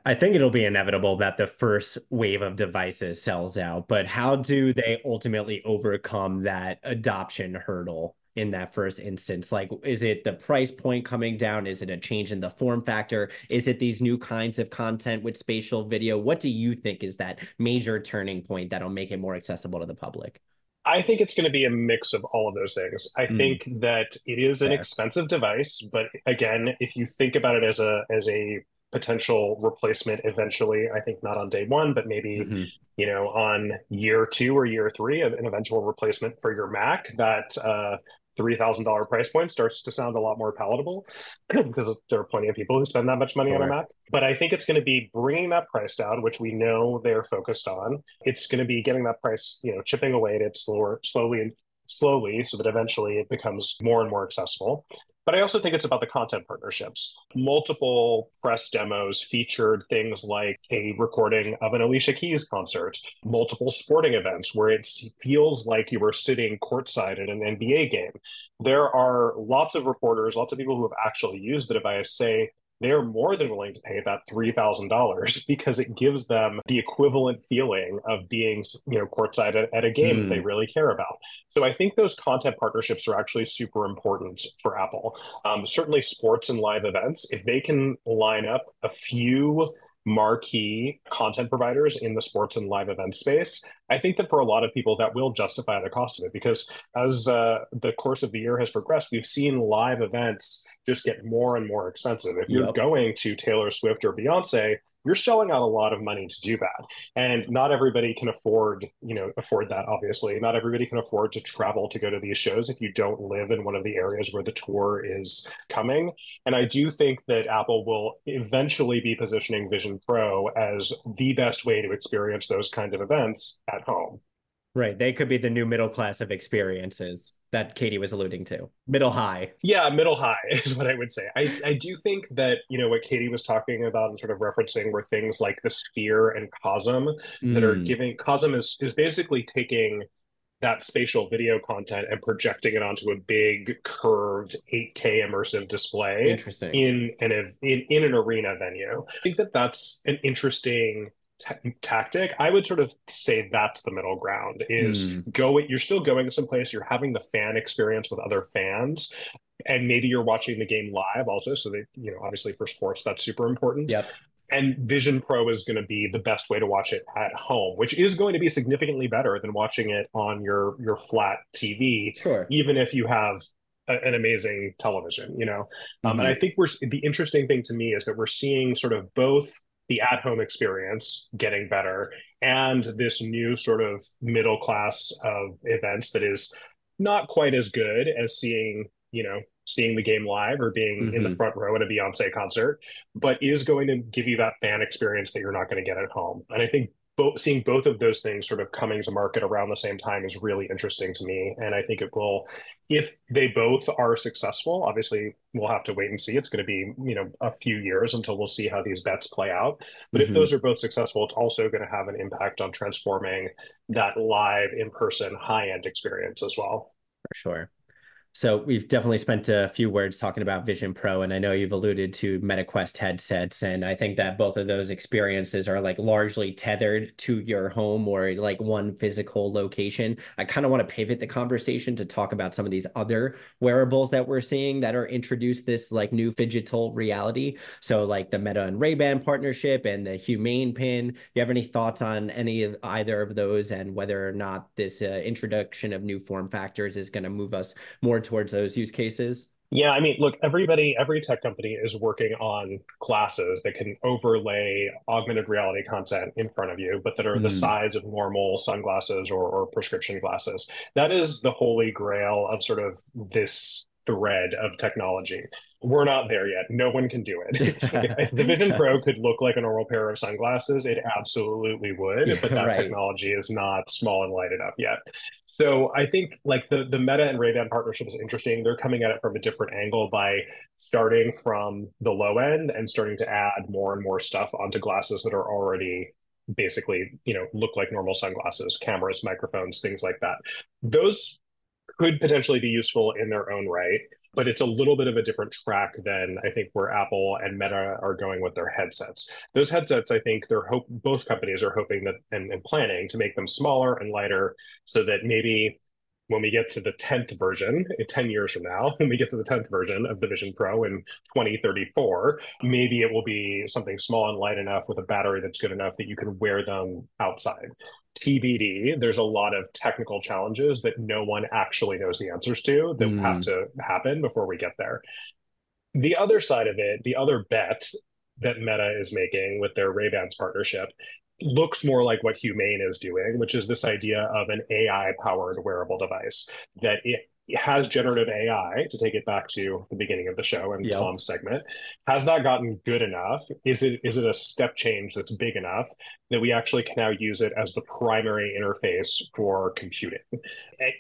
I think it'll be inevitable that the first wave of devices sells out, but how do they ultimately overcome that adoption hurdle in that first instance? Like, is it the price point coming down? Is it a change in the form factor? Is it these new kinds of content with spatial video? What do you think is that major turning point that'll make it more accessible to the public? I think it's going to be a mix of all of those things. I mm. think that it is an expensive device, but again, if you think about it as a as a potential replacement eventually. I think not on day one, but maybe mm-hmm. you know on year two or year three, an eventual replacement for your Mac. That uh, three thousand dollar price point starts to sound a lot more palatable *clears throat* because there are plenty of people who spend that much money on a Mac. But I think it's going to be bringing that price down, which we know they're focused on. It's going to be getting that price, you know, chipping away at it slower, slowly and slowly so that eventually it becomes more and more accessible. But I also think it's about the content partnerships. Multiple press demos featured things like a recording of an Alicia Keys concert, multiple sporting events where it feels like you were sitting courtside at an NBA game. There are lots of reporters, lots of people who have actually used the device say they're more than willing to pay that $3,000 *laughs* because it gives them the equivalent feeling of being, you know, courtside at, at a game mm. that they hmm. really care about. So I think those content partnerships are actually super important for Apple. Um, certainly sports and live events, if they can line up a few marquee content providers in the sports and live event space, I think that for a lot of people that will justify the cost of it because as uh, the course of the year has progressed, we've seen live events just get more and more expensive. If you're going to Taylor Swift or Beyonce, you're shelling out a lot of money to do that. And not everybody can afford you know afford that obviously. Not everybody can afford to travel to go to these shows if you don't live in one of the areas where the tour is coming. And i do think that apple will eventually be positioning vision pro as the best way to experience those kind of events at home Right. They could be the new middle class of experiences that Katie was alluding to. Middle high. Yeah, middle high *laughs* is what I would say. I, I do think that, you know, what Katie was talking about and sort of referencing were things like the sphere and Cosm mm. that are mm. giving Cosm is is basically taking that spatial video content and projecting it onto a big curved 8K immersive display Interesting. in an in, in an arena venue. I think that that's an interesting t- tactic i would sort of say that's the middle ground is mm. go you're still going someplace you're having the fan experience with other fans and maybe you're watching the game live also so that you know obviously for sports that's super important yep and Vision Pro is going to be the best way to watch it at home, which is going to be significantly better than watching it on your your flat TV. Sure. Even if you have a, an amazing television, you know. Um, mm-hmm. and I think we're the interesting thing to me is that we're seeing sort of both the at home experience getting better and this new sort of middle class of events that is not quite as good as seeing, you know, seeing the game live or being mm-hmm. in the mm-hmm. front row at a Beyonce concert, but is going to give you that fan experience that you're not going to get at home. And I think both seeing both of those things sort of coming to market around the same time is really interesting to me and i think it will if they both are successful obviously we'll have to wait and see. It's going to be you know a few years until we'll see how these bets play out. But mm-hmm. if those are both successful it's also going to have an impact on transforming that live in person high end experience as well. For sure so we've definitely spent a few words talking about Vision Pro, and I know you've alluded to MetaQuest headsets, and I think that both of those experiences are like largely tethered to your home or like one physical location. I kind of want to pivot the conversation to talk about some of these other wearables that we're seeing that are introduced this like new digital reality. So like the Meta and Ray-Ban partnership and the Humane pin. Do you have any thoughts on any of either of those and whether or not this uh, introduction of new form factors is going to move us more towards those use cases? Yeah, I mean, look, everybody, every tech company is working on glasses that can overlay augmented reality content in front of you, but that are mm. the hmm. size of normal sunglasses or, or prescription glasses. That is the holy grail of sort of this thread of technology. We're not there yet. No one can do it. *laughs* if the Vision Pro could look like a normal pair of sunglasses, it absolutely would, but *laughs* that right. technology is not small and light enough yet. So I think like the the Meta and Ray-Ban partnership is interesting. They're coming at it from a different angle by starting from the low end and starting to add more and more stuff onto glasses that are already basically, you know, look like normal sunglasses, cameras, microphones, things like that. Those could potentially be useful in their own right but it's a little bit of a different track than I think where Apple and Meta are going with their headsets. Those headsets, I think they're hope both companies are hoping that and, and planning to make them smaller and lighter so that maybe when we get to the 10th version, 10 years from now, *laughs* when we get to the 10th version of the Vision Pro in 2034, maybe it will be something small and light enough with a battery that's good enough that you can wear them outside. TBD, there's a lot of technical challenges that no one actually knows the answers to that mm. have to happen before we get there. The other side of it, the other bet that Meta is making with their Ray-Bans partnership looks more like what Humane is doing, which is this idea of an AI powered wearable device that it has generative AI to take it back to the beginning of the show and yep. Tom's segment. Has that gotten good enough? Is it is it a step change that's big enough that we actually can now use it as the primary interface for computing?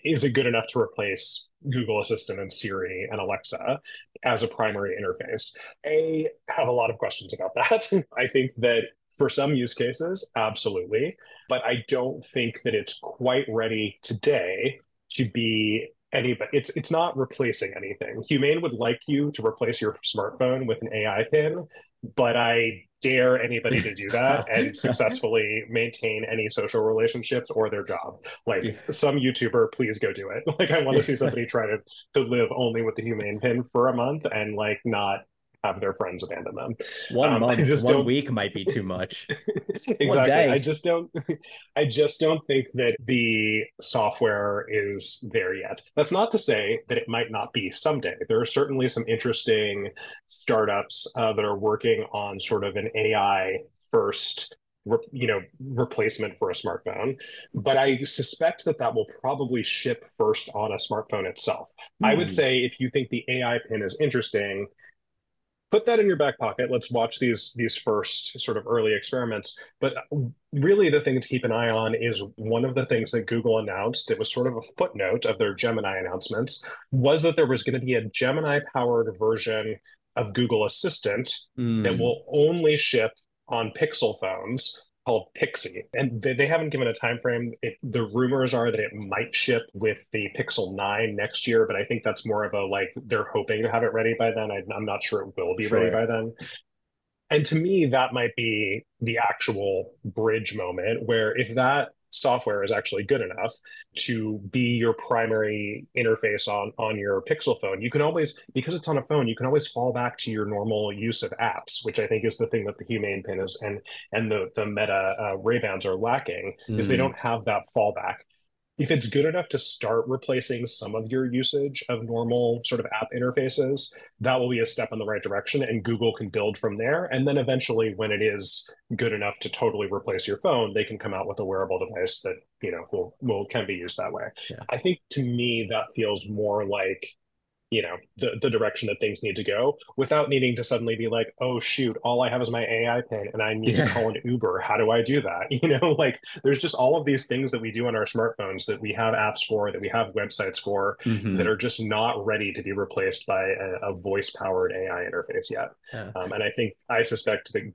Is it good enough to replace Google Assistant and Siri and Alexa as a primary interface? I have a lot of questions about that. *laughs* I think that for some use cases, absolutely. But I don't think that it's quite ready today to be anybody. It's it's not replacing anything. Humane would like you to replace your smartphone with an AI pin, but I dare anybody to do *laughs* that and successfully maintain any social relationships or their job. Like yeah. some YouTuber, please go do it. *laughs* Like I want to see somebody try to to live only with the humane pin for a month and like not have their friends abandon them. One um, *laughs* month, one week might be too much. *laughs* exactly. I just don't. *laughs* I just don't think that the software is there yet. That's not to say that it might not be someday. There are certainly some interesting startups uh, that are working on sort of an AI first you know replacement for a smartphone but i suspect that that will probably ship first on a smartphone itself mm. i would hmm. say if you think the ai pin is interesting put that in your back pocket. Let's watch these these first sort of early experiments. But really the thing to keep an eye on is one of the things that google announced it was sort of a footnote of their gemini announcements was that there was going to be a gemini powered version of google assistant mm. that will only ship on Pixel phones called Pixie, and they, they haven't given a time frame. It, the rumors are that it might ship with the Pixel Nine next year, but I think that's more of a like they're hoping to have it ready by then. I, am not sure it will be sure. ready by then. And to me, that might be the actual bridge moment where if that software is actually good enough to be your primary interface on on your pixel phone you can always because it's on a phone you can always fall back to your normal use of apps which i think is the thing that the humane pin is and and the the meta uh, ray bans are lacking mm. is they mm. don't have that fallback if it's good enough to start replacing some of your usage of normal sort of app interfaces, that will be a step in the right direction and Google can build from there. And then eventually when it is good enough to totally replace your phone, they can come out with a wearable device that, you know, will, will can be used that way. Yeah. I think to me that feels more like you know the, the direction that things need to go without needing to suddenly be like oh shoot all i have is my ai pin and i need yeah. to call an uber how do i do that *laughs* you know like there's just all of these things that we do on our smartphones that we have apps for that we have websites for mm-hmm. that are just not ready to be replaced by a, a voice powered ai interface yet yeah. um, and i think i suspect that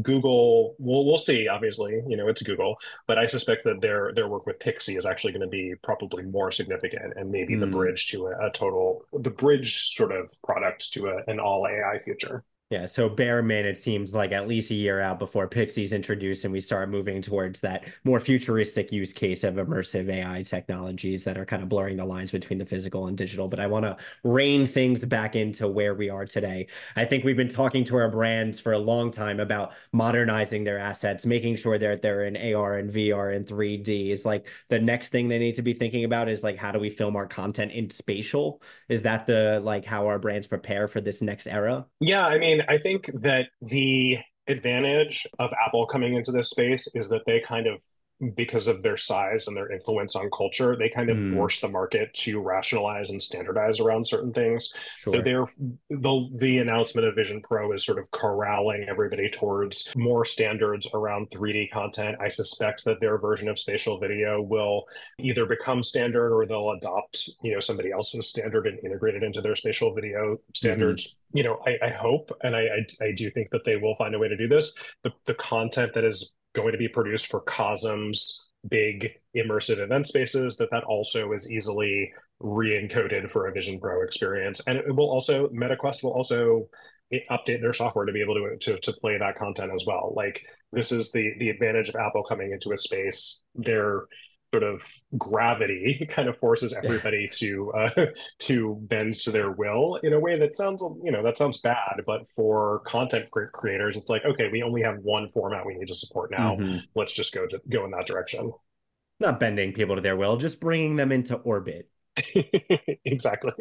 Google, we'll we'll see. Obviously, you know it's Google, but I suspect that their their work with Pixie is actually going to be probably more significant, and maybe mm. the hmm. bridge to a, a, total, the bridge sort of product to a, an all AI future. Yeah, so Bearman, it seems like at least a year out before Pixie's introduced and we start moving towards that more futuristic use case of immersive AI technologies that are kind of blurring the lines between the physical and digital. But I want to rein things back into where we are today. I think we've been talking to our brands for a long time about modernizing their assets, making sure that they're in AR and VR and 3D. Is like the next thing they need to be thinking about is like how do we film our content in spatial? Is that the like how our brands prepare for this next era? Yeah, I mean, I think that the advantage of Apple coming into this space is that they kind of because of their size and their influence on culture, they kind of mm. force the market to rationalize and standardize around certain things. Sure. So they're the the announcement of Vision Pro is sort of corralling everybody towards more standards around 3D content. I suspect that their version of spatial video will either become standard or they'll adopt, you know, somebody else's standard and integrate it into their spatial video standards. Mm-hmm you know, I, I hope and I, I, I do think that they will find a way to do this. The the content that is going to be produced for Cosm's big immersive event spaces that that also is easily re-encoded for a Vision Pro experience, and it will also MetaQuest will also update their software to be able to, to to play that content as well. Like this is the the advantage of Apple coming into a space. They're sort of gravity kind of forces everybody to uh, *laughs* to bend to their will in a way that sounds you know that sounds bad but for content creators it's like okay we only have one format we need to support now. Mm-hmm. let's just go to go in that direction. Not bending people to their will just bringing them into orbit. *laughs* Exactly.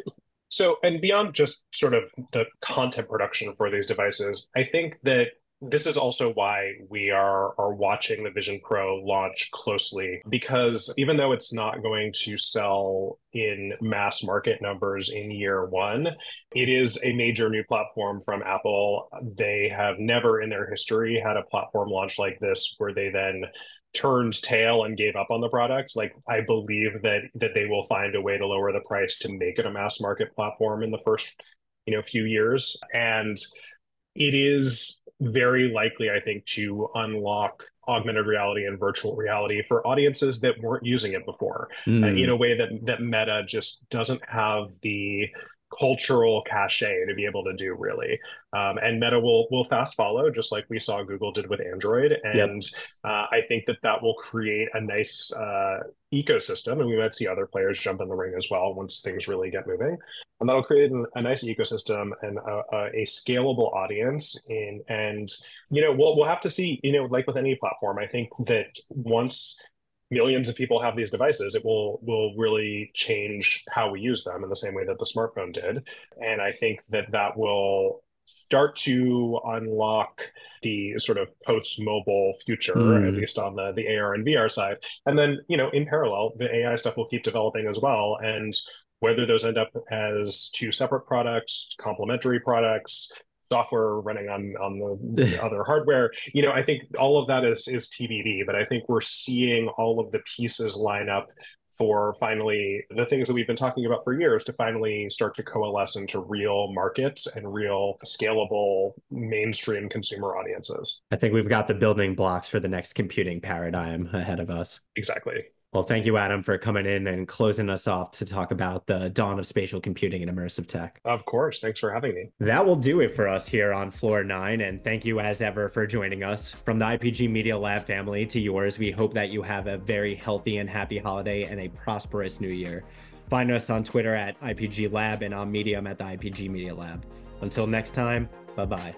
So and beyond just sort of the content production for these devices i think that this is also why we are are watching the Vision Pro launch closely because even though it's not going to sell in mass market numbers in year 1 it is a major new platform from Apple. They have never in their history had a platform launch like this where they then turned tail and gave up on the product. Like i believe that that they will find a way to lower the price to make it a mass market platform in the first you know few years. And it is very likely, I think, to unlock augmented reality and virtual reality for audiences that weren't using it before mm. uh, in a way that that Meta just doesn't have the cultural cachet to be able to do really. Um, and Meta will will fast follow, just like we saw Google did with Android. And yep. uh, I think that that will create a nice uh, ecosystem, and we might see other players jump in the ring as well once things really get moving. And that'll create an, a nice ecosystem and a, a, a, scalable audience. In and you know we'll we'll have to see. You know, like with any platform, I think that once millions of people have these devices, it will will really change how we use them in the same way that the smartphone did. And I think that that will start to unlock the sort of post-mobile future, mm. at least on the, the AR and VR side. And then, you know, in parallel, the AI stuff will keep developing as well. And whether those end up as two separate products, complementary products, software running on on the, the *laughs* other hardware you know i think all of that is is tbd but i think we're seeing all of the pieces line up for finally the things that we've been talking about for years to finally start to coalesce into real markets and real scalable mainstream consumer audiences. I think we've got the building blocks for the next computing paradigm ahead of us. Exactly. Well, thank you, Adam, for coming in and closing us off to talk about the dawn of spatial computing and immersive tech. Of course. Thanks for having me. That will do it for us here on Floor 9. And thank you, as ever, for joining us. From the IPG Media Lab family to yours, we hope that you have a very healthy and happy holiday and a prosperous new year. Find us on Twitter at IPG Lab and on Medium at the IPG Media Lab. Until next time, bye bye.